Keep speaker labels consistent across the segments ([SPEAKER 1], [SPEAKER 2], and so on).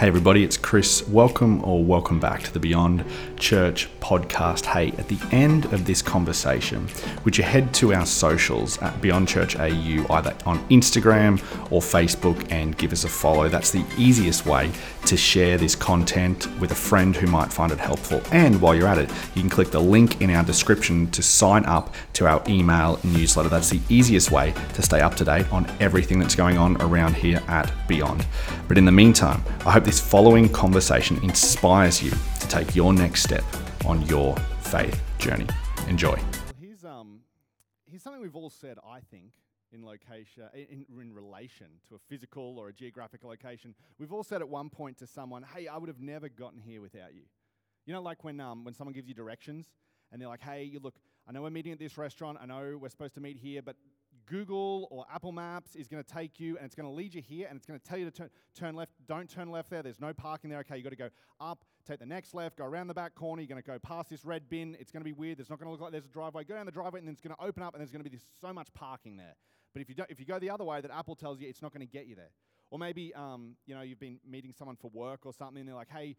[SPEAKER 1] Hey, everybody, it's Chris. Welcome or welcome back to the Beyond Church podcast. Hey, at the end of this conversation, would you head to our socials at Beyond Church AU, either on Instagram or Facebook, and give us a follow? That's the easiest way to share this content with a friend who might find it helpful. And while you're at it, you can click the link in our description to sign up to our email newsletter. That's the easiest way to stay up to date on everything that's going on around here at Beyond. But in the meantime, I hope this following conversation inspires you to take your next step on your faith journey. Enjoy.
[SPEAKER 2] Well, here's, um, here's something we've all said, I think, in location, in, in relation to a physical or a geographical location. We've all said at one point to someone, "Hey, I would have never gotten here without you." You know, like when um, when someone gives you directions and they're like, "Hey, you look, I know we're meeting at this restaurant. I know we're supposed to meet here, but Google or Apple Maps is going to take you and it's going to lead you here and it's going to tell you to turn, turn left. Don't turn left there. There's no parking there. Okay, you got to go up, take the next left, go around the back corner. You're going to go past this red bin. It's going to be weird. There's not going to look like there's a driveway. Go down the driveway and then it's going to open up and there's going to be this, so much parking there. But if you, don't, if you go the other way that Apple tells you, it's not going to get you there. Or maybe um, you know you've been meeting someone for work or something, and they're like, "Hey,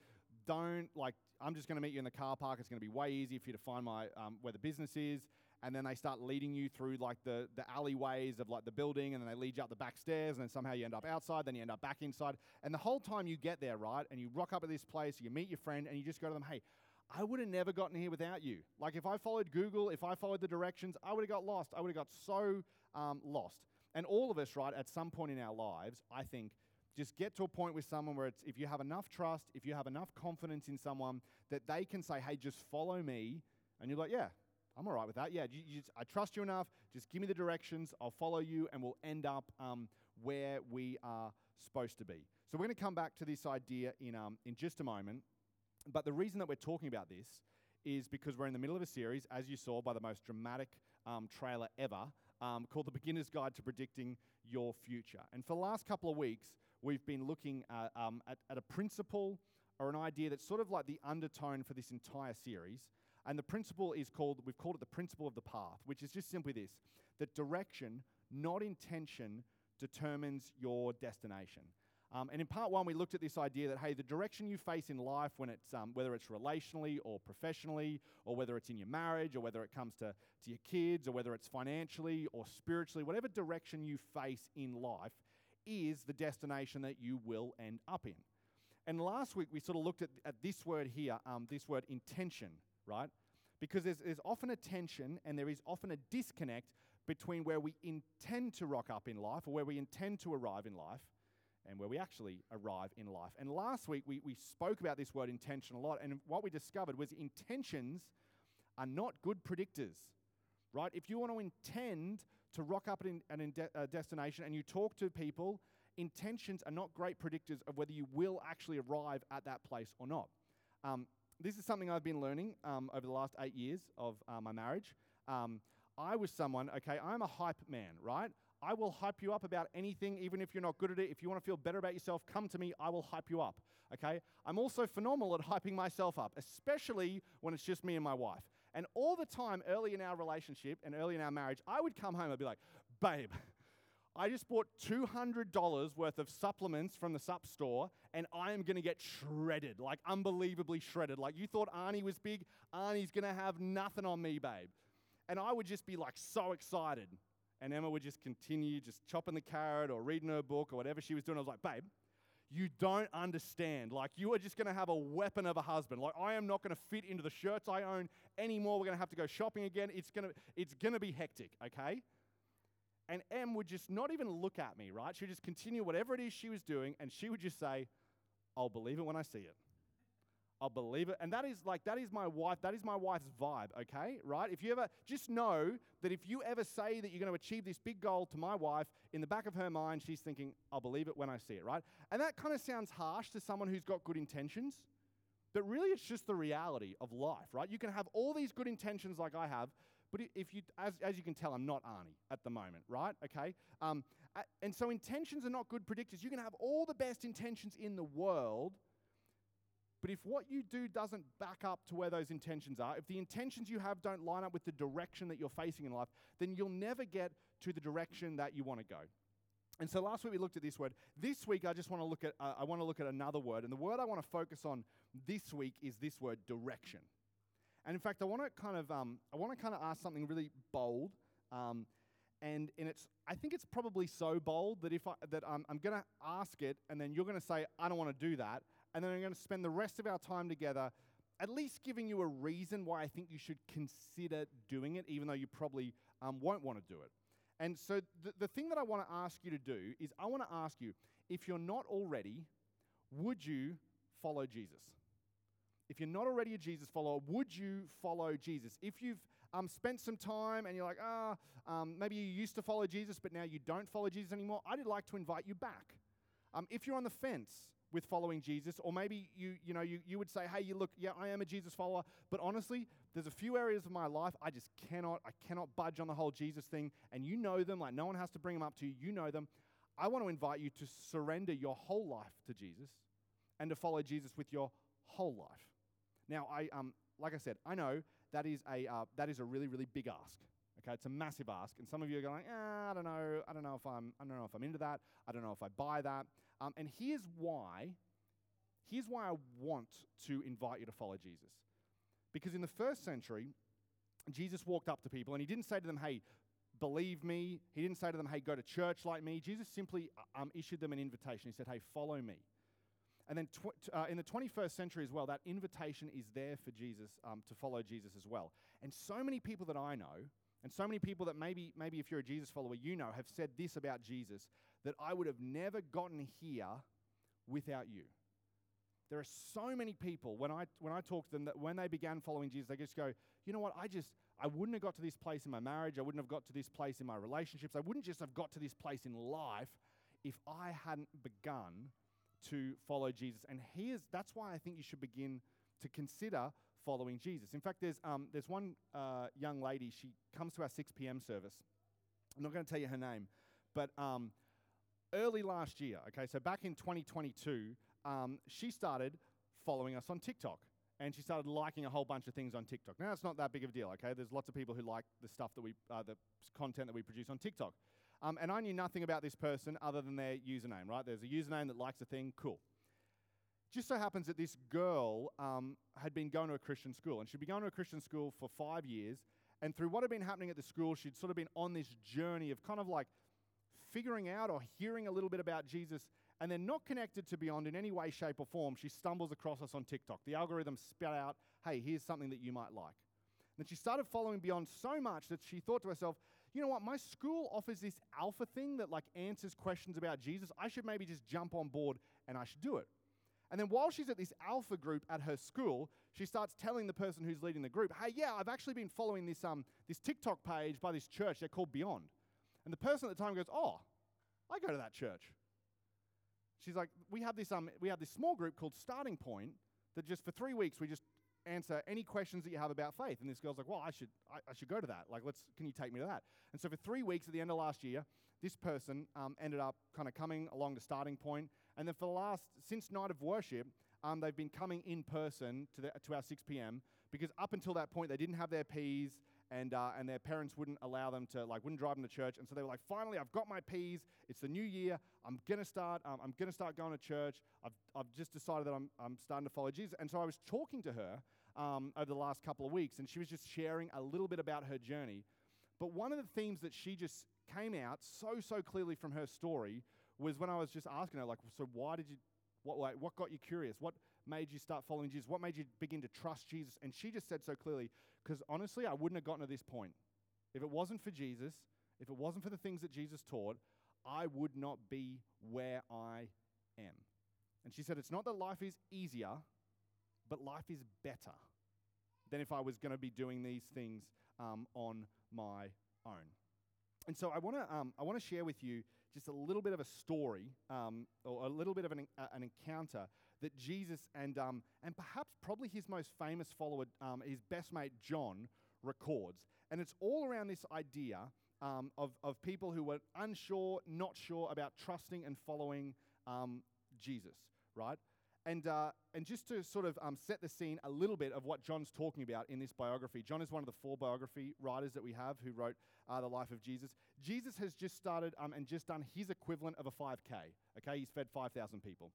[SPEAKER 2] don't like I'm just going to meet you in the car park. It's going to be way easier for you to find my um, where the business is." And then they start leading you through like the, the alleyways of like the building and then they lead you up the back stairs and then somehow you end up outside then you end up back inside. And the whole time you get there right and you rock up at this place you meet your friend and you just go to them hey i would have never gotten here without you. Like if i followed google if i followed the directions i would have got lost. I would have got so um, lost. And all of us right at some point in our lives i think just get to a point with someone where it's if you have enough trust if you have enough confidence in someone that they can say hey just follow me and you're like yeah I'm all right with that. Yeah, you, you just, I trust you enough. Just give me the directions. I'll follow you, and we'll end up um, where we are supposed to be. So we're going to come back to this idea in um, in just a moment. But the reason that we're talking about this is because we're in the middle of a series, as you saw by the most dramatic um, trailer ever, um, called "The Beginner's Guide to Predicting Your Future." And for the last couple of weeks, we've been looking at, um, at, at a principle or an idea that's sort of like the undertone for this entire series. And the principle is called, we've called it the principle of the path, which is just simply this that direction, not intention, determines your destination. Um, and in part one, we looked at this idea that, hey, the direction you face in life, when it's, um, whether it's relationally or professionally, or whether it's in your marriage, or whether it comes to, to your kids, or whether it's financially or spiritually, whatever direction you face in life is the destination that you will end up in. And last week, we sort of looked at, at this word here, um, this word intention, right? Because there's, there's often a tension and there is often a disconnect between where we intend to rock up in life or where we intend to arrive in life and where we actually arrive in life. And last week we, we spoke about this word intention a lot, and what we discovered was intentions are not good predictors, right? If you want to intend to rock up at an a destination and you talk to people, intentions are not great predictors of whether you will actually arrive at that place or not. Um, this is something I've been learning um, over the last eight years of uh, my marriage. Um, I was someone, okay, I'm a hype man, right? I will hype you up about anything, even if you're not good at it. If you want to feel better about yourself, come to me. I will hype you up, okay? I'm also phenomenal at hyping myself up, especially when it's just me and my wife. And all the time, early in our relationship and early in our marriage, I would come home and be like, babe, I just bought $200 worth of supplements from the sup store and I am going to get shredded, like unbelievably shredded. Like you thought Arnie was big, Arnie's going to have nothing on me, babe. And I would just be like so excited. And Emma would just continue just chopping the carrot or reading her book or whatever she was doing. I was like, babe, you don't understand. Like, you are just going to have a weapon of a husband. Like, I am not going to fit into the shirts I own anymore. We're going to have to go shopping again. It's going to, it's going to be hectic, okay? And Em would just not even look at me, right? She would just continue whatever it is she was doing, and she would just say, I'll believe it when I see it. I'll believe it. And that is like, that is my wife, that is my wife's vibe, okay? Right? If you ever, just know that if you ever say that you're going to achieve this big goal to my wife, in the back of her mind, she's thinking, I'll believe it when I see it, right? And that kind of sounds harsh to someone who's got good intentions. But really, it's just the reality of life, right? You can have all these good intentions like I have, but if you, as, as you can tell, I'm not Arnie at the moment, right? Okay. Um, and so intentions are not good predictors. You can have all the best intentions in the world, but if what you do doesn't back up to where those intentions are, if the intentions you have don't line up with the direction that you're facing in life, then you'll never get to the direction that you want to go. And so last week we looked at this word. This week I just want to look at uh, I want to look at another word, and the word I want to focus on this week is this word direction. And in fact, I want to kind of um, I want to kind of ask something really bold. Um, and, and it's I think it's probably so bold that if I, that I'm, I'm going to ask it, and then you're going to say I don't want to do that, and then I'm going to spend the rest of our time together, at least giving you a reason why I think you should consider doing it, even though you probably um, won't want to do it. And so the, the thing that I want to ask you to do is I want to ask you if you're not already, would you follow Jesus? If you're not already a Jesus follower, would you follow Jesus? If you've um, spent some time and you're like, ah, um, maybe you used to follow Jesus, but now you don't follow Jesus anymore, I'd like to invite you back. Um, if you're on the fence with following Jesus, or maybe you, you know, you, you would say, hey, you look, yeah, I am a Jesus follower, but honestly, there's a few areas of my life I just cannot, I cannot budge on the whole Jesus thing, and you know them, like no one has to bring them up to you, you know them. I want to invite you to surrender your whole life to Jesus and to follow Jesus with your whole life. Now, I, um, like I said, I know that is a, uh, that is a really, really big ask. Okay, it's a massive ask, and some of you are going, eh, I don't know, I don't know if I'm, I don't know if I'm into that, I don't know if I buy that. Um, and here's why. Here's why I want to invite you to follow Jesus, because in the first century, Jesus walked up to people and he didn't say to them, "Hey, believe me." He didn't say to them, "Hey, go to church like me." Jesus simply uh, um, issued them an invitation. He said, "Hey, follow me." And then tw- uh, in the 21st century as well, that invitation is there for Jesus um, to follow Jesus as well. And so many people that I know, and so many people that maybe, maybe if you're a Jesus follower, you know, have said this about Jesus that I would have never gotten here without you. There are so many people when I when I talk to them that when they began following Jesus, they just go, you know what? I just I wouldn't have got to this place in my marriage. I wouldn't have got to this place in my relationships. I wouldn't just have got to this place in life if I hadn't begun to follow Jesus. And here's that's why I think you should begin to consider following Jesus. In fact, there's um, there's one uh, young lady. She comes to our 6 p.m. service. I'm not going to tell you her name, but um, early last year, okay, so back in 2022, um, she started following us on TikTok. And she started liking a whole bunch of things on TikTok. Now, it's not that big of a deal, okay? There's lots of people who like the stuff that we, uh, the content that we produce on TikTok. Um, and I knew nothing about this person other than their username, right? There's a username that likes a thing, cool. Just so happens that this girl um, had been going to a Christian school, and she'd been going to a Christian school for five years. And through what had been happening at the school, she'd sort of been on this journey of kind of like figuring out or hearing a little bit about Jesus, and then not connected to Beyond in any way, shape, or form. She stumbles across us on TikTok. The algorithm spat out, hey, here's something that you might like. And she started following Beyond so much that she thought to herself, you know what, my school offers this alpha thing that like answers questions about Jesus. I should maybe just jump on board and I should do it. And then while she's at this alpha group at her school, she starts telling the person who's leading the group, hey, yeah, I've actually been following this, um, this TikTok page by this church. They're called Beyond. And the person at the time goes, oh, I go to that church. She's like, we have this, um, we have this small group called Starting Point that just for three weeks we just answer any questions that you have about faith. And this girl's like, well, I should, I, I, should go to that. Like, let's, can you take me to that? And so for three weeks at the end of last year, this person um, ended up kind of coming along the starting point. And then for the last, since night of worship, um, they've been coming in person to, the, to our 6 p.m. because up until that point, they didn't have their P's and, uh, and their parents wouldn't allow them to, like, wouldn't drive them to church. And so they were like, finally, I've got my P's. It's the new year. I'm going to start, um, I'm going to start going to church. I've, I've just decided that I'm, I'm starting to follow Jesus. And so I was talking to her um, over the last couple of weeks, and she was just sharing a little bit about her journey. But one of the themes that she just came out so, so clearly from her story was when I was just asking her, like, so why did you, what, like, what got you curious? What made you start following Jesus? What made you begin to trust Jesus? And she just said so clearly, because honestly, I wouldn't have gotten to this point. If it wasn't for Jesus, if it wasn't for the things that Jesus taught, I would not be where I am. And she said, it's not that life is easier, but life is better than if I was going to be doing these things um, on my own. And so I want to um, I want to share with you just a little bit of a story um, or a little bit of an, uh, an encounter that Jesus and um, and perhaps probably his most famous follower, um, his best mate John, records. And it's all around this idea um, of of people who were unsure, not sure about trusting and following um, Jesus, right? And, uh, and just to sort of um, set the scene a little bit of what John's talking about in this biography, John is one of the four biography writers that we have who wrote uh, the life of Jesus. Jesus has just started um, and just done his equivalent of a 5K. Okay, he's fed 5,000 people.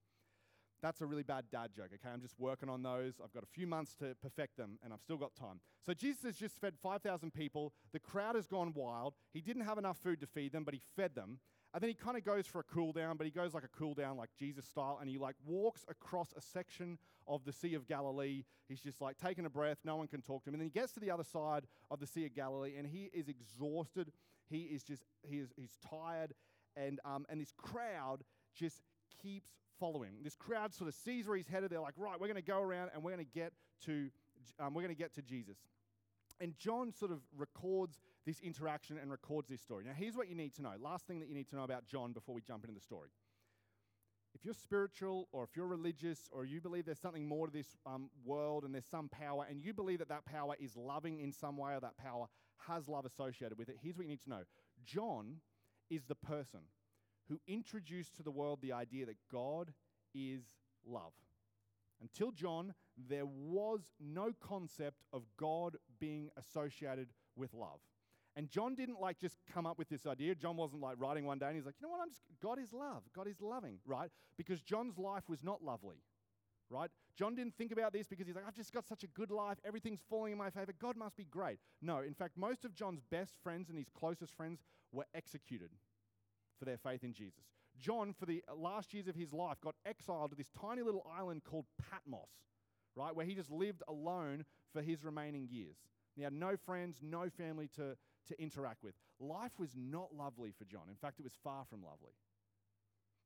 [SPEAKER 2] That's a really bad dad joke, okay? I'm just working on those. I've got a few months to perfect them, and I've still got time. So Jesus has just fed 5,000 people. The crowd has gone wild. He didn't have enough food to feed them, but he fed them. And then he kind of goes for a cool down, but he goes like a cool down, like Jesus style, and he like walks across a section of the Sea of Galilee. He's just like taking a breath, no one can talk to him. And then he gets to the other side of the Sea of Galilee, and he is exhausted. He is just, he is, he's tired, and, um, and this crowd just keeps following. This crowd sort of sees where he's headed. They're like, right, we're going to go around and we're going to get to, um, we're going to get to Jesus. And John sort of records this interaction and records this story. Now, here's what you need to know. Last thing that you need to know about John before we jump into the story. If you're spiritual or if you're religious or you believe there's something more to this um, world and there's some power and you believe that that power is loving in some way or that power has love associated with it, here's what you need to know John is the person who introduced to the world the idea that God is love. Until John, there was no concept of God being associated with love. And John didn't like just come up with this idea. John wasn't like writing one day and he's like, you know what, I'm just, God is love. God is loving, right? Because John's life was not lovely, right? John didn't think about this because he's like, I've just got such a good life. Everything's falling in my favor. God must be great. No, in fact, most of John's best friends and his closest friends were executed for their faith in Jesus. John, for the last years of his life, got exiled to this tiny little island called Patmos, right, where he just lived alone for his remaining years. He had no friends, no family to, to interact with. Life was not lovely for John. In fact, it was far from lovely.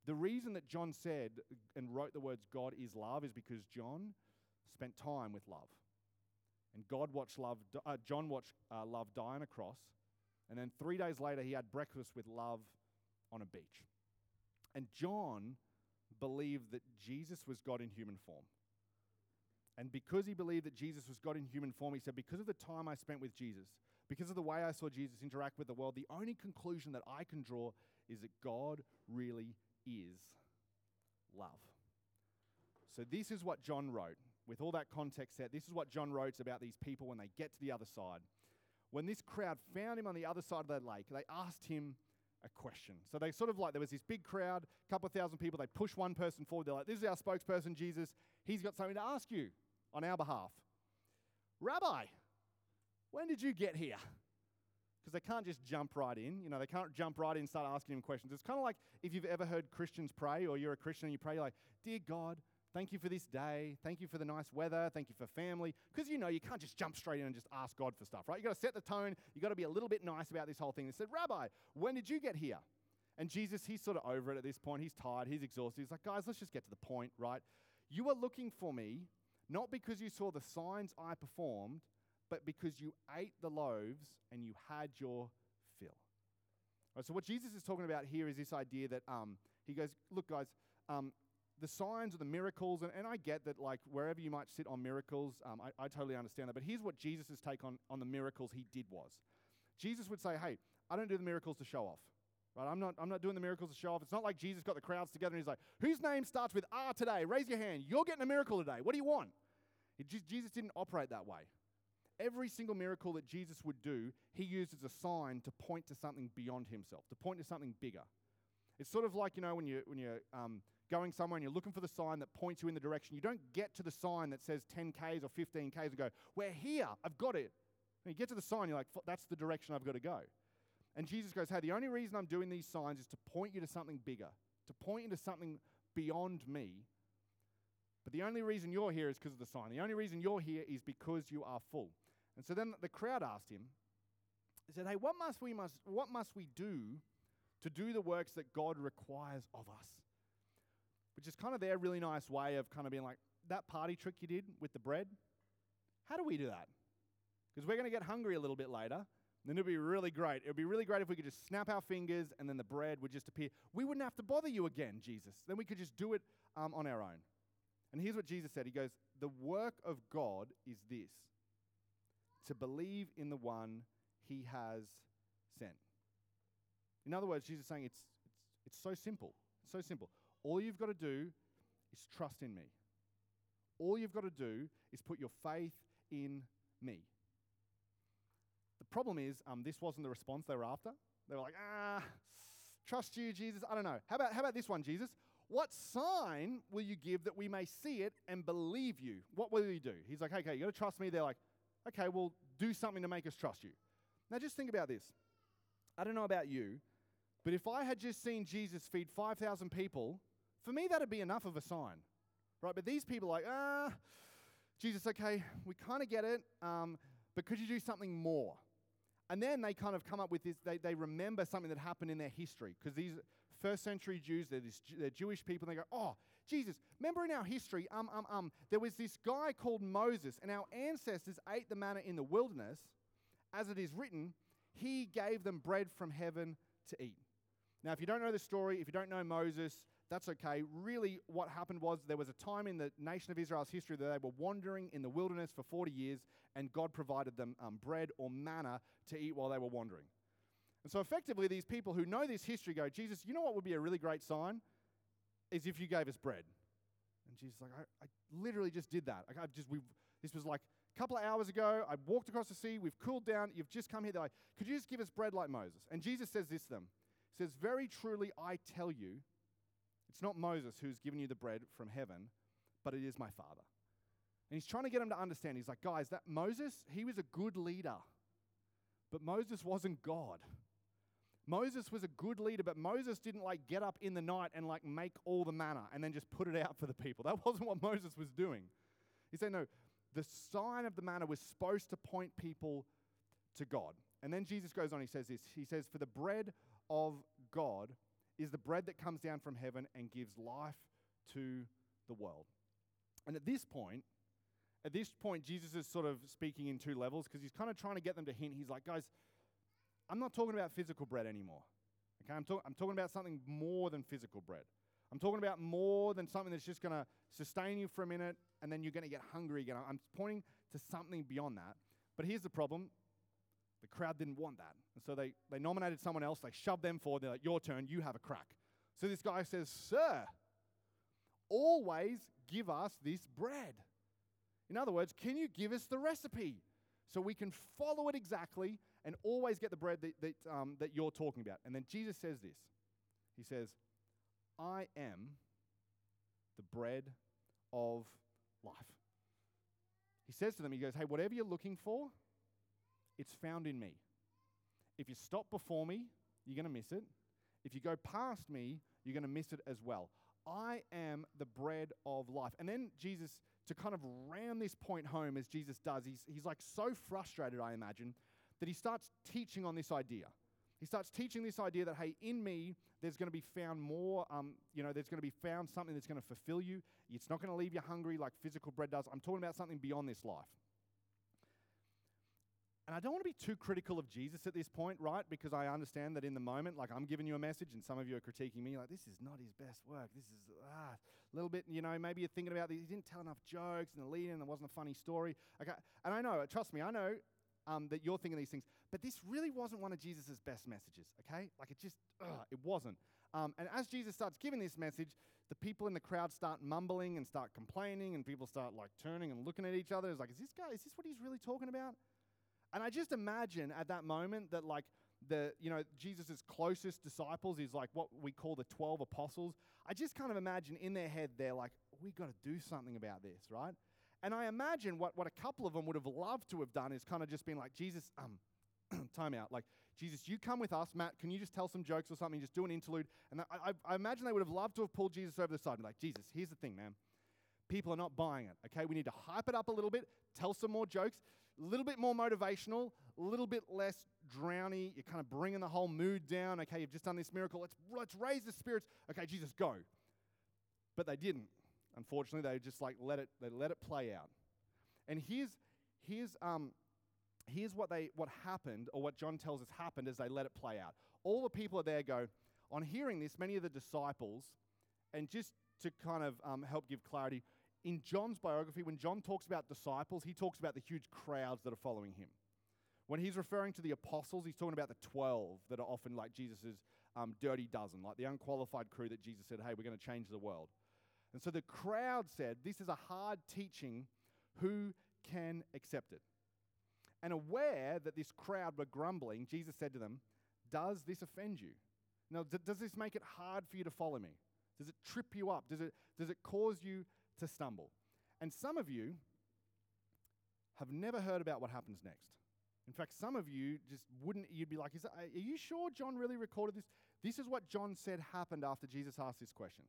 [SPEAKER 2] The reason that John said and wrote the words God is love is because John spent time with love. And God watched love, uh, John watched uh, love die on a cross. And then three days later, he had breakfast with love on a beach. And John believed that Jesus was God in human form. And because he believed that Jesus was God in human form, he said, Because of the time I spent with Jesus, because of the way I saw Jesus interact with the world, the only conclusion that I can draw is that God really is love. So, this is what John wrote. With all that context set, this is what John wrote about these people when they get to the other side. When this crowd found him on the other side of the lake, they asked him, a question. So they sort of like, there was this big crowd, a couple of thousand people, they push one person forward. They're like, this is our spokesperson, Jesus. He's got something to ask you on our behalf. Rabbi, when did you get here? Because they can't just jump right in. You know, they can't jump right in and start asking him questions. It's kind of like if you've ever heard Christians pray or you're a Christian and you pray, like, Dear God, Thank you for this day. Thank you for the nice weather. Thank you for family. Because you know, you can't just jump straight in and just ask God for stuff, right? You've got to set the tone. You've got to be a little bit nice about this whole thing. They said, Rabbi, when did you get here? And Jesus, he's sort of over it at this point. He's tired. He's exhausted. He's like, guys, let's just get to the point, right? You are looking for me not because you saw the signs I performed, but because you ate the loaves and you had your fill. Right, so, what Jesus is talking about here is this idea that um, he goes, Look, guys, um, the signs or the miracles, and, and I get that, like, wherever you might sit on miracles, um, I, I totally understand that. But here's what Jesus' take on, on the miracles he did was Jesus would say, Hey, I don't do the miracles to show off. Right? I'm not, I'm not doing the miracles to show off. It's not like Jesus got the crowds together and he's like, Whose name starts with R today? Raise your hand. You're getting a miracle today. What do you want? It Jesus didn't operate that way. Every single miracle that Jesus would do, he used as a sign to point to something beyond himself, to point to something bigger. It's sort of like, you know, when, you, when you're um, going somewhere and you're looking for the sign that points you in the direction. You don't get to the sign that says 10Ks or 15Ks and go, We're here, I've got it. And you get to the sign, you're like, That's the direction I've got to go. And Jesus goes, Hey, the only reason I'm doing these signs is to point you to something bigger, to point you to something beyond me. But the only reason you're here is because of the sign. The only reason you're here is because you are full. And so then the crowd asked him, He said, Hey, what must we must what must we do to do the works that God requires of us? Which is kind of their really nice way of kind of being like, that party trick you did with the bread, how do we do that? Because we're going to get hungry a little bit later. Then it'd be really great. It would be really great if we could just snap our fingers and then the bread would just appear. We wouldn't have to bother you again, Jesus. Then we could just do it um, on our own. And here's what Jesus said He goes, The work of God is this to believe in the one he has sent. In other words, Jesus is saying it's, it's, it's so simple. It's so simple. All you've got to do is trust in me. All you've got to do is put your faith in me. The problem is, um, this wasn't the response they were after. They were like, ah, trust you, Jesus. I don't know. How about, how about this one, Jesus? What sign will you give that we may see it and believe you? What will you do? He's like, okay, you got to trust me. They're like, okay, well, do something to make us trust you. Now, just think about this. I don't know about you, but if I had just seen Jesus feed 5,000 people, for me, that'd be enough of a sign, right? But these people are like, ah, Jesus, okay, we kind of get it, um, but could you do something more? And then they kind of come up with this, they, they remember something that happened in their history. Because these first century Jews, they're, this, they're Jewish people, and they go, Oh, Jesus, remember in our history, um, um, um, there was this guy called Moses, and our ancestors ate the manna in the wilderness. As it is written, he gave them bread from heaven to eat. Now, if you don't know the story, if you don't know Moses, that's okay. Really, what happened was there was a time in the nation of Israel's history that they were wandering in the wilderness for 40 years, and God provided them um, bread or manna to eat while they were wandering. And so, effectively, these people who know this history go, Jesus, you know what would be a really great sign? Is if you gave us bread. And Jesus is like, I, I literally just did that. I've just, we've, this was like a couple of hours ago. I walked across the sea. We've cooled down. You've just come here. They're like, could you just give us bread like Moses? And Jesus says this to them. He says, Very truly, I tell you, it's not Moses who's given you the bread from heaven, but it is my Father. And he's trying to get him to understand. He's like, guys, that Moses, he was a good leader, but Moses wasn't God. Moses was a good leader, but Moses didn't like get up in the night and like make all the manna and then just put it out for the people. That wasn't what Moses was doing. He said, no, the sign of the manna was supposed to point people to God. And then Jesus goes on, he says this He says, For the bread of God is the bread that comes down from heaven and gives life to the world. And at this point, at this point, Jesus is sort of speaking in two levels because he's kind of trying to get them to hint. He's like, guys, I'm not talking about physical bread anymore. Okay, I'm, talk- I'm talking about something more than physical bread. I'm talking about more than something that's just going to sustain you for a minute and then you're going to get hungry again. I'm pointing to something beyond that. But here's the problem the crowd didn't want that. And so they, they nominated someone else, they shoved them forward, they're like, Your turn, you have a crack. So this guy says, Sir, always give us this bread. In other words, can you give us the recipe so we can follow it exactly and always get the bread that, that, um, that you're talking about? And then Jesus says this He says, I am the bread of life. He says to them, He goes, Hey, whatever you're looking for, it's found in me. If you stop before me, you're going to miss it. If you go past me, you're going to miss it as well. I am the bread of life. And then Jesus, to kind of ram this point home as Jesus does, he's, he's like so frustrated, I imagine, that he starts teaching on this idea. He starts teaching this idea that, hey, in me, there's going to be found more, um, you know, there's going to be found something that's going to fulfill you. It's not going to leave you hungry like physical bread does. I'm talking about something beyond this life. And I don't want to be too critical of Jesus at this point, right? Because I understand that in the moment, like I'm giving you a message and some of you are critiquing me, like, this is not his best work. This is ah, a little bit, you know, maybe you're thinking about this. He didn't tell enough jokes and the lead and there wasn't a funny story. Okay. And I know, trust me, I know um, that you're thinking these things, but this really wasn't one of Jesus' best messages, okay? Like it just, ugh, it wasn't. Um, and as Jesus starts giving this message, the people in the crowd start mumbling and start complaining, and people start like turning and looking at each other. It's like, is this guy, is this what he's really talking about? And I just imagine at that moment that like the you know Jesus' closest disciples is like what we call the 12 apostles. I just kind of imagine in their head they're like, we got to do something about this, right? And I imagine what, what a couple of them would have loved to have done is kind of just been like, Jesus, um, time out. Like, Jesus, you come with us. Matt, can you just tell some jokes or something? Just do an interlude. And I, I, I imagine they would have loved to have pulled Jesus over the side and be like, Jesus, here's the thing, man people are not buying it. Okay, we need to hype it up a little bit, tell some more jokes, a little bit more motivational, a little bit less drowny. You're kind of bringing the whole mood down. Okay, you've just done this miracle. Let's let's raise the spirits. Okay, Jesus, go. But they didn't. Unfortunately, they just like let it they let it play out. And here's here's um here's what they what happened or what John tells us happened as they let it play out. All the people are there go on hearing this. Many of the disciples, and just to kind of um, help give clarity, in John's biography, when John talks about disciples, he talks about the huge crowds that are following him. When he's referring to the apostles, he's talking about the 12 that are often like Jesus' um, dirty dozen, like the unqualified crew that Jesus said, hey, we're going to change the world. And so the crowd said, This is a hard teaching. Who can accept it? And aware that this crowd were grumbling, Jesus said to them, Does this offend you? Now, d- does this make it hard for you to follow me? Does it trip you up? Does it, does it cause you to stumble? And some of you have never heard about what happens next. In fact, some of you just wouldn't, you'd be like, is that, Are you sure John really recorded this? This is what John said happened after Jesus asked this question.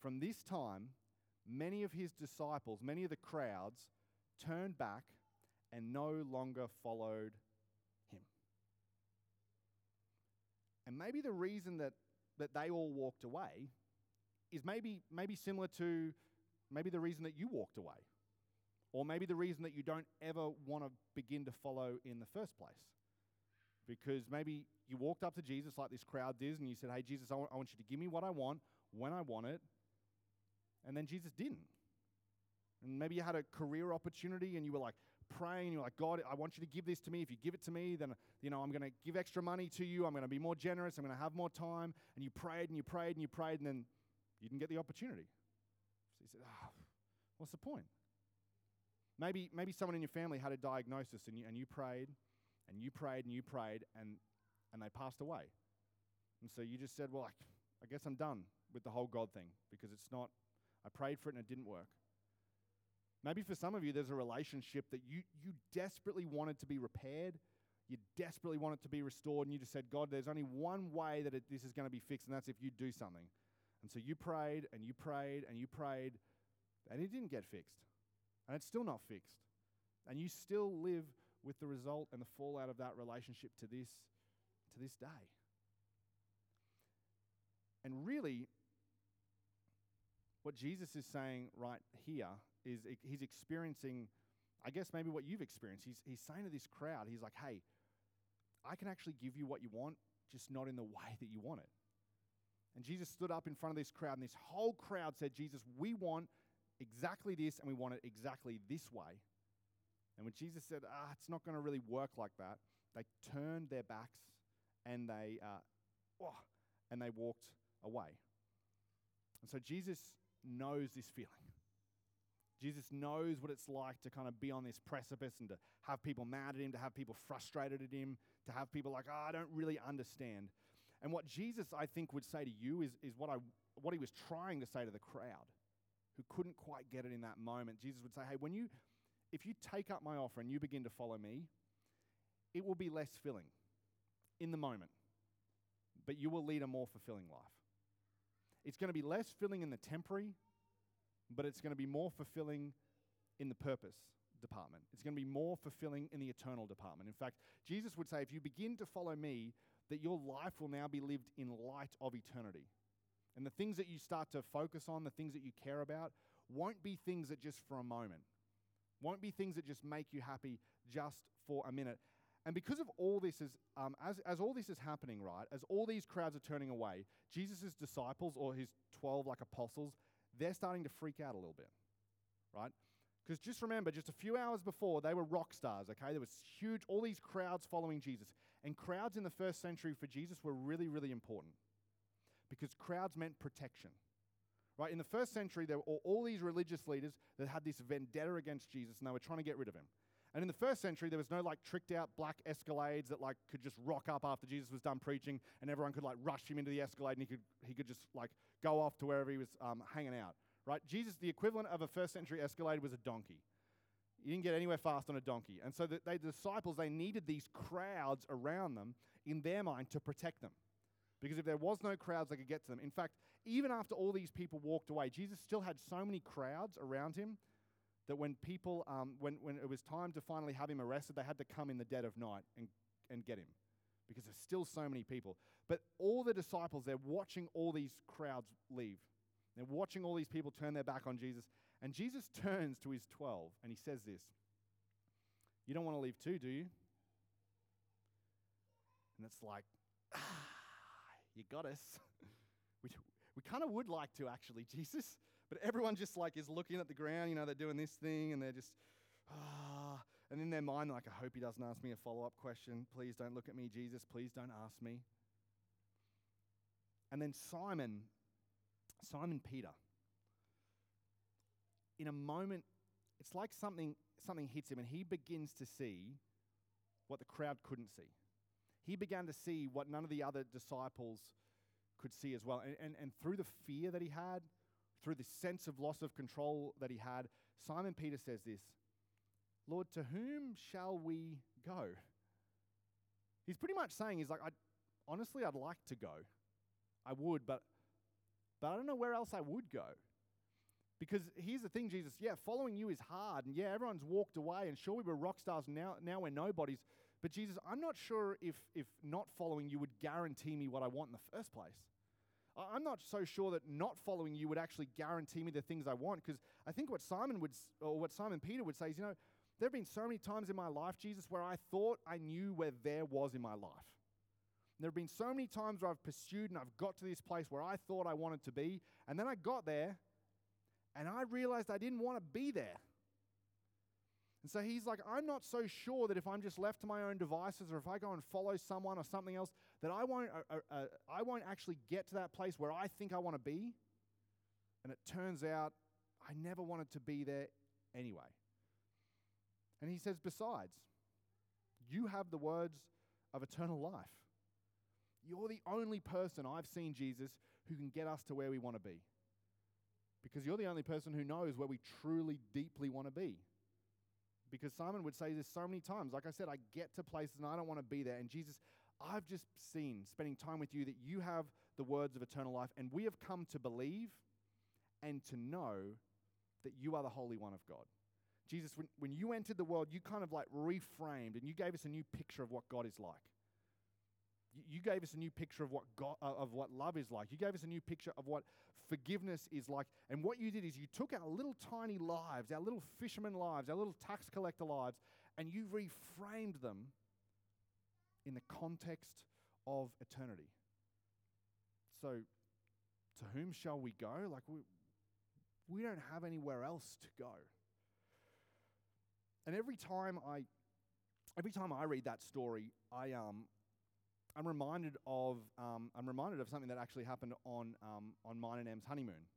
[SPEAKER 2] From this time, many of his disciples, many of the crowds, turned back and no longer followed him. And maybe the reason that, that they all walked away is maybe, maybe similar to maybe the reason that you walked away. Or maybe the reason that you don't ever want to begin to follow in the first place. Because maybe you walked up to Jesus like this crowd did and you said, Hey, Jesus, I want, I want you to give me what I want when I want it. And then Jesus didn't. And maybe you had a career opportunity and you were like praying, you were like, God, I want you to give this to me. If you give it to me, then you know I'm to give extra money to you. I'm to be more generous. I'm to have more time. And you prayed and you prayed and you prayed, and then you didn't get the opportunity. So you said, oh, what's the point? Maybe, maybe someone in your family had a diagnosis and you, and you prayed and you prayed and you prayed and, and they passed away. And so you just said, Well, I, I guess I'm done with the whole God thing because it's not, I prayed for it and it didn't work. Maybe for some of you, there's a relationship that you, you desperately wanted to be repaired. You desperately want it to be restored, and you just said, God, there's only one way that it, this is going to be fixed, and that's if you do something. And so you prayed and you prayed and you prayed, and it didn't get fixed. And it's still not fixed. And you still live with the result and the fallout of that relationship to this, to this day. And really, what Jesus is saying right here is he's experiencing, I guess, maybe what you've experienced. He's, he's saying to this crowd, he's like, hey, I can actually give you what you want, just not in the way that you want it. And Jesus stood up in front of this crowd, and this whole crowd said, Jesus, we want exactly this and we want it exactly this way. And when Jesus said, ah, it's not going to really work like that, they turned their backs and they, uh, oh, and they walked away. And so Jesus knows this feeling. Jesus knows what it's like to kind of be on this precipice and to have people mad at him, to have people frustrated at him, to have people like, oh, I don't really understand. And what Jesus, I think, would say to you is, is what, I, what he was trying to say to the crowd who couldn't quite get it in that moment. Jesus would say, Hey, when you, if you take up my offer and you begin to follow me, it will be less filling in the moment, but you will lead a more fulfilling life. It's going to be less filling in the temporary, but it's going to be more fulfilling in the purpose department. It's going to be more fulfilling in the eternal department. In fact, Jesus would say, if you begin to follow me, that your life will now be lived in light of eternity. And the things that you start to focus on, the things that you care about, won't be things that just for a moment, won't be things that just make you happy just for a minute. And because of all this is, um, as, as all this is happening, right, as all these crowds are turning away, Jesus' disciples or his 12 like apostles, they're starting to freak out a little bit, right? Because just remember, just a few hours before, they were rock stars, okay? There was huge, all these crowds following Jesus. And crowds in the first century for Jesus were really, really important because crowds meant protection. Right? In the first century, there were all these religious leaders that had this vendetta against Jesus and they were trying to get rid of him. And in the first century, there was no like tricked out black escalades that like could just rock up after Jesus was done preaching and everyone could like rush him into the escalade and he could, he could just like go off to wherever he was um, hanging out. Right? Jesus, the equivalent of a first century escalade was a donkey. You didn't get anywhere fast on a donkey. And so the, the disciples, they needed these crowds around them in their mind to protect them. Because if there was no crowds, they could get to them. In fact, even after all these people walked away, Jesus still had so many crowds around him that when people, um, when, when it was time to finally have him arrested, they had to come in the dead of night and, and get him because there's still so many people. But all the disciples, they're watching all these crowds leave. They're watching all these people turn their back on Jesus. And Jesus turns to his 12 and he says this You don't want to leave too, do you? And it's like, ah you got us. we we kind of would like to actually, Jesus, but everyone just like is looking at the ground, you know, they're doing this thing and they're just, ah. And in their mind, like, I hope he doesn't ask me a follow up question. Please don't look at me, Jesus. Please don't ask me. And then Simon, Simon Peter, in a moment, it's like something, something hits him and he begins to see what the crowd couldn't see. He began to see what none of the other disciples could see as well. And, and, and through the fear that he had, through the sense of loss of control that he had, Simon Peter says this Lord, to whom shall we go? He's pretty much saying, he's like, I, honestly, I'd like to go. I would, but, but I don't know where else I would go. Because here's the thing, Jesus, yeah, following you is hard. And yeah, everyone's walked away. And sure, we were rock stars, now, now we're nobodies. But Jesus, I'm not sure if, if not following you would guarantee me what I want in the first place. I'm not so sure that not following you would actually guarantee me the things I want. Because I think what Simon would, or what Simon Peter would say is, you know, there have been so many times in my life, Jesus, where I thought I knew where there was in my life. There have been so many times where I've pursued and I've got to this place where I thought I wanted to be, and then I got there and I realized I didn't want to be there. And so he's like, I'm not so sure that if I'm just left to my own devices or if I go and follow someone or something else, that I won't, uh, uh, uh, I won't actually get to that place where I think I want to be. And it turns out I never wanted to be there anyway. And he says, Besides, you have the words of eternal life. You're the only person I've seen, Jesus, who can get us to where we want to be. Because you're the only person who knows where we truly, deeply want to be. Because Simon would say this so many times. Like I said, I get to places and I don't want to be there. And Jesus, I've just seen, spending time with you, that you have the words of eternal life. And we have come to believe and to know that you are the Holy One of God. Jesus, when, when you entered the world, you kind of like reframed and you gave us a new picture of what God is like. You gave us a new picture of what God, uh, of what love is like. You gave us a new picture of what forgiveness is like. And what you did is you took our little tiny lives, our little fisherman lives, our little tax collector lives, and you reframed them in the context of eternity. So, to whom shall we go? Like we, we don't have anywhere else to go. And every time I, every time I read that story, I um, I'm reminded of um, I'm reminded of something that actually happened on um, on mine and Em's honeymoon.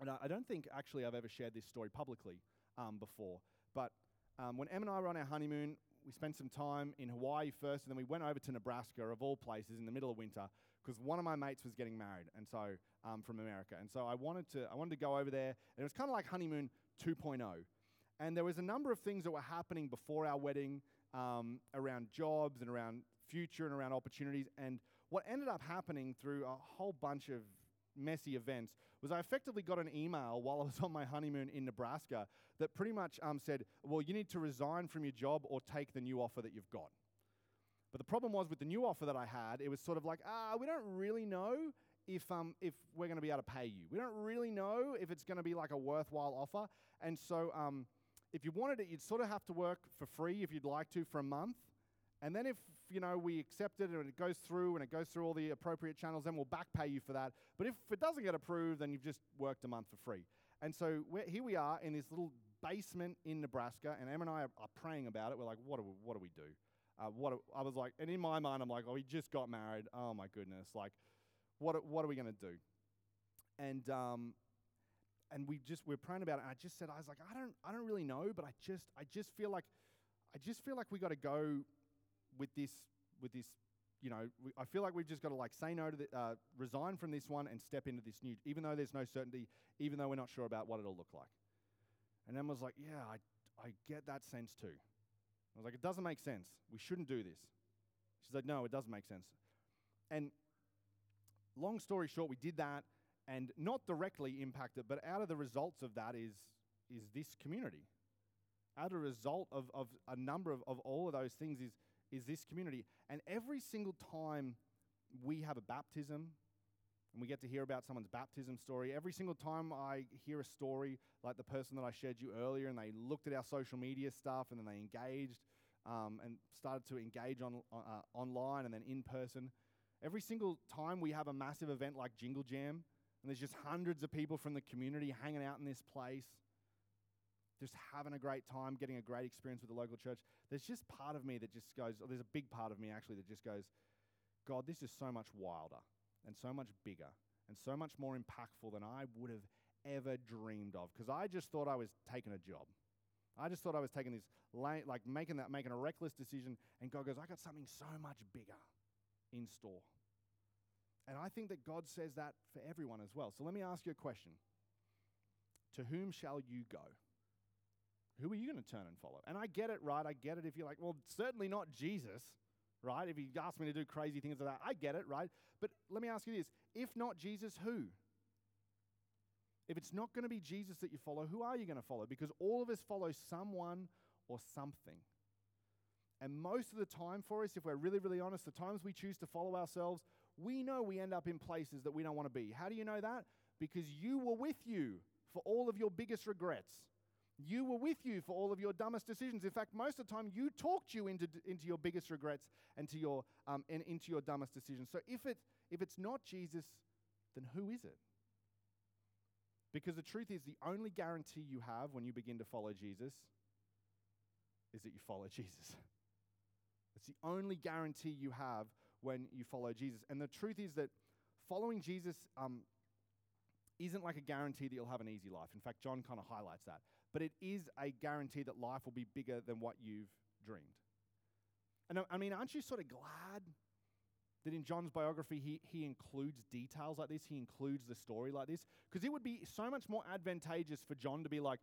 [SPEAKER 2] And I, I, don't think actually I've ever shared this story publicly um, before. But um, when Em and I were on our honeymoon, we spent some time in Hawaii first, and then we went over to Nebraska, of all places, in the middle of winter, because one of my mates was getting married, and so um, from America, and so I wanted to I wanted to go over there, and it was kind of like honeymoon 2.0. And there was a number of things that were happening before our wedding um, around jobs and around future and around opportunities. And what ended up happening through a whole bunch of messy events was I effectively got an email while I was on my honeymoon in Nebraska that pretty much um, said, Well, you need to resign from your job or take the new offer that you've got. But the problem was with the new offer that I had, it was sort of like, ah, we don't really know if, um, if we're going to be able to pay you. We don't really know if it's going to be like a worthwhile offer. And so um, if you wanted it, you'd sort of have to work for free if you'd like to for a month. And then if you know we accept it and it goes through and it goes through all the appropriate channels, then we'll back pay you for that. But if it doesn't get approved, then you've just worked a month for free. And so here we are in this little basement in Nebraska, and Em and I are, are praying about it. We're like, what do we, what do we do? Uh, what do, I was like, and in my mind, I'm like, oh, we just got married. Oh my goodness, like, what what are we gonna do? And um, and we just we're praying about it. And I just said, I was like, I don't I don't really know, but I just I just feel like I just feel like we got to go with this, with this, you know, we, I feel like we've just got to like say no to the, uh, resign from this one and step into this new, even though there's no certainty, even though we're not sure about what it'll look like. And Emma was like, yeah, I, I get that sense too. I was like, it doesn't make sense. We shouldn't do this. She said, no, it doesn't make sense. And long story short, we did that and not directly impacted, but out of the results of that is, is this community. Out of result of, of a number of, of all of those things is is this community. And every single time we have a baptism, and we get to hear about someone's baptism story. Every single time I hear a story like the person that I shared you earlier, and they looked at our social media stuff and then they engaged um, and started to engage on, uh, online and then in person. Every single time we have a massive event like Jingle Jam, and there's just hundreds of people from the community hanging out in this place, just having a great time, getting a great experience with the local church, there's just part of me that just goes, there's a big part of me actually that just goes, God, this is so much wilder and so much bigger and so much more impactful than I would have ever dreamed of because I just thought I was taking a job. I just thought I was taking this, like making that, making a reckless decision. And God goes, I got something so much bigger in store. And I think that God says that for everyone as well. So let me ask you a question To whom shall you go? Who are you going to turn and follow? And I get it, right? I get it if you're like, well, certainly not Jesus, right? If you ask me to do crazy things like that, I get it, right? But let me ask you this if not Jesus, who? If it's not going to be Jesus that you follow, who are you going to follow? Because all of us follow someone or something. And most of the time for us, if we're really, really honest, the times we choose to follow ourselves, we know we end up in places that we don't want to be. How do you know that? Because you were with you for all of your biggest regrets. You were with you for all of your dumbest decisions. In fact, most of the time, you talked you into, into your biggest regrets and to your, um, and into your dumbest decisions. So if, it, if it's not Jesus, then who is it? Because the truth is, the only guarantee you have when you begin to follow Jesus is that you follow Jesus. It's the only guarantee you have when you follow Jesus. And the truth is that following Jesus um, isn't like a guarantee that you'll have an easy life. In fact, John kind of highlights that. But it is a guarantee that life will be bigger than what you've dreamed. And I mean, aren't you sort of glad that in John's biography he, he includes details like this? He includes the story like this? Because it would be so much more advantageous for John to be like,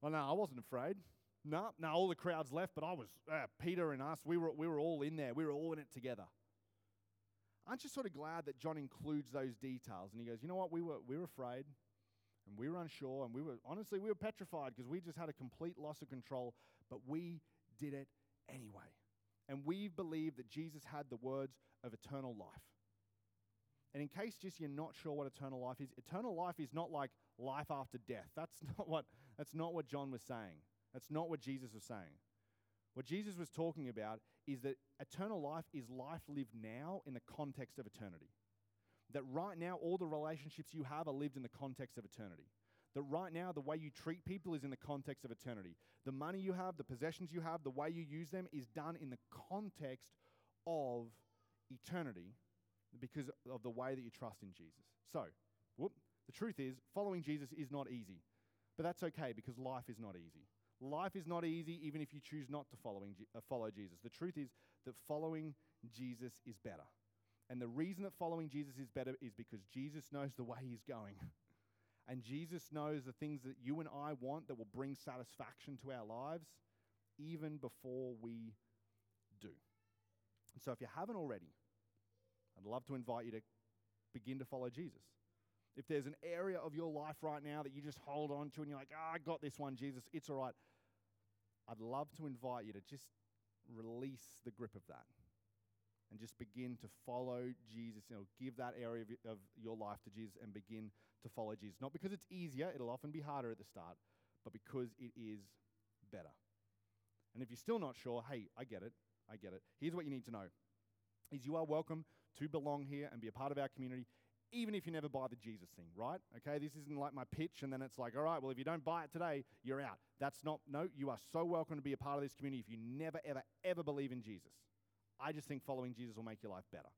[SPEAKER 2] well, no, I wasn't afraid. No, no, all the crowds left, but I was, uh, Peter and us, we were, we were all in there. We were all in it together. Aren't you sort of glad that John includes those details? And he goes, you know what? We were, we were afraid and we were unsure and we were, honestly, we were petrified because we just had a complete loss of control, but we did it anyway. And we believe that Jesus had the words of eternal life. And in case just you're not sure what eternal life is, eternal life is not like life after death. That's not what, that's not what John was saying. That's not what Jesus was saying. What Jesus was talking about is that eternal life is life lived now in the context of eternity. That right now, all the relationships you have are lived in the context of eternity. That right now, the way you treat people is in the context of eternity. The money you have, the possessions you have, the way you use them is done in the context of eternity because of the way that you trust in Jesus. So, whoop, the truth is, following Jesus is not easy. But that's okay because life is not easy. Life is not easy even if you choose not to following, uh, follow Jesus. The truth is that following Jesus is better. And the reason that following Jesus is better is because Jesus knows the way he's going. and Jesus knows the things that you and I want that will bring satisfaction to our lives even before we do. And so if you haven't already, I'd love to invite you to begin to follow Jesus. If there's an area of your life right now that you just hold on to and you're like, oh, I got this one, Jesus, it's all right. I'd love to invite you to just release the grip of that and just begin to follow Jesus. You know, give that area of, of your life to Jesus and begin to follow Jesus. Not because it's easier, it'll often be harder at the start, but because it is better. And if you're still not sure, hey, I get it, I get it. Here's what you need to know is you are welcome to belong here and be a part of our community even if you never buy the Jesus thing, right? Okay, this isn't like my pitch and then it's like, all right, well, if you don't buy it today, you're out. That's not, no, you are so welcome to be a part of this community if you never, ever, ever believe in Jesus. I just think following Jesus will make your life better.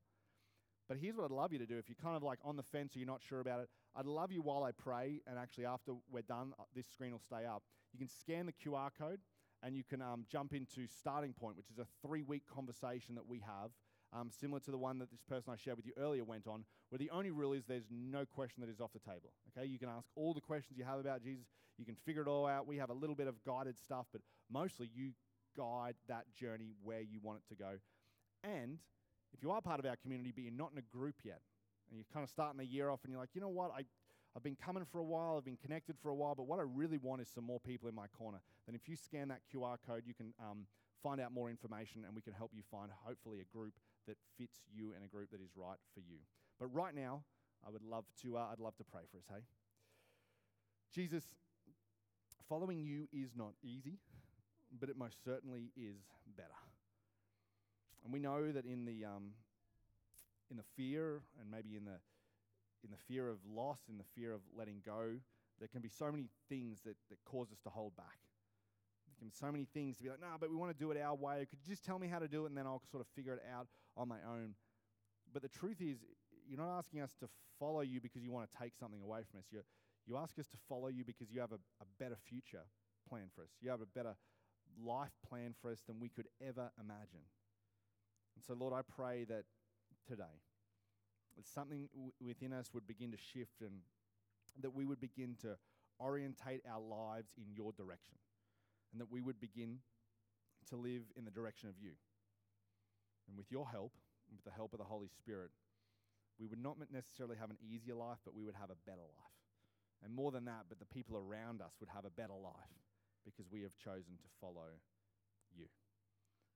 [SPEAKER 2] But here's what I'd love you to do. If you're kind of like on the fence or you're not sure about it, I'd love you while I pray, and actually after we're done, uh, this screen will stay up. You can scan the QR code and you can um, jump into Starting Point, which is a three week conversation that we have um, similar to the one that this person I shared with you earlier went on, where the only rule is there's no question that is off the table. Okay, you can ask all the questions you have about Jesus, you can figure it all out. We have a little bit of guided stuff, but mostly you guide that journey where you want it to go. And if you are part of our community, but you're not in a group yet, and you're kind of starting the year off and you're like, you know what, I, I've been coming for a while, I've been connected for a while, but what I really want is some more people in my corner. Then if you scan that QR code, you can um, find out more information and we can help you find hopefully a group that fits you and a group that is right for you. But right now, I would love to, uh, I'd love to pray for us, hey? Jesus, following you is not easy, but it most certainly is better. And we know that in the, um, in the fear and maybe in the, in the fear of loss, in the fear of letting go, there can be so many things that, that cause us to hold back There can be so many things to be like, nah, but we want to do it our way. Could you just tell me how to do it and then I'll sort of figure it out on my own? But the truth is, you're not asking us to follow you because you want to take something away from us. You're, You ask us to follow you because you have a, a better future plan for us. You have a better life plan for us than we could ever imagine. And so, Lord, I pray that today, that something w- within us would begin to shift and that we would begin to orientate our lives in your direction and that we would begin to live in the direction of you. And with your help, with the help of the Holy Spirit, we would not necessarily have an easier life, but we would have a better life. And more than that, but the people around us would have a better life because we have chosen to follow you.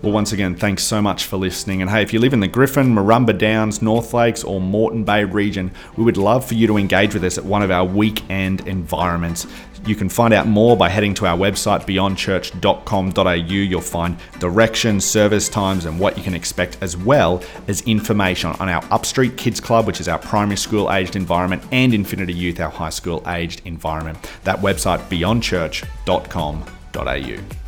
[SPEAKER 1] Well, once again, thanks so much for listening. And hey, if you live in the Griffin, Murrumba Downs, North Lakes, or Moreton Bay region, we would love for you to engage with us at one of our weekend environments. You can find out more by heading to our website, beyondchurch.com.au. You'll find directions, service times, and what you can expect, as well as information on our Upstreet Kids Club, which is our primary school aged environment, and Infinity Youth, our high school aged environment. That website, beyondchurch.com.au.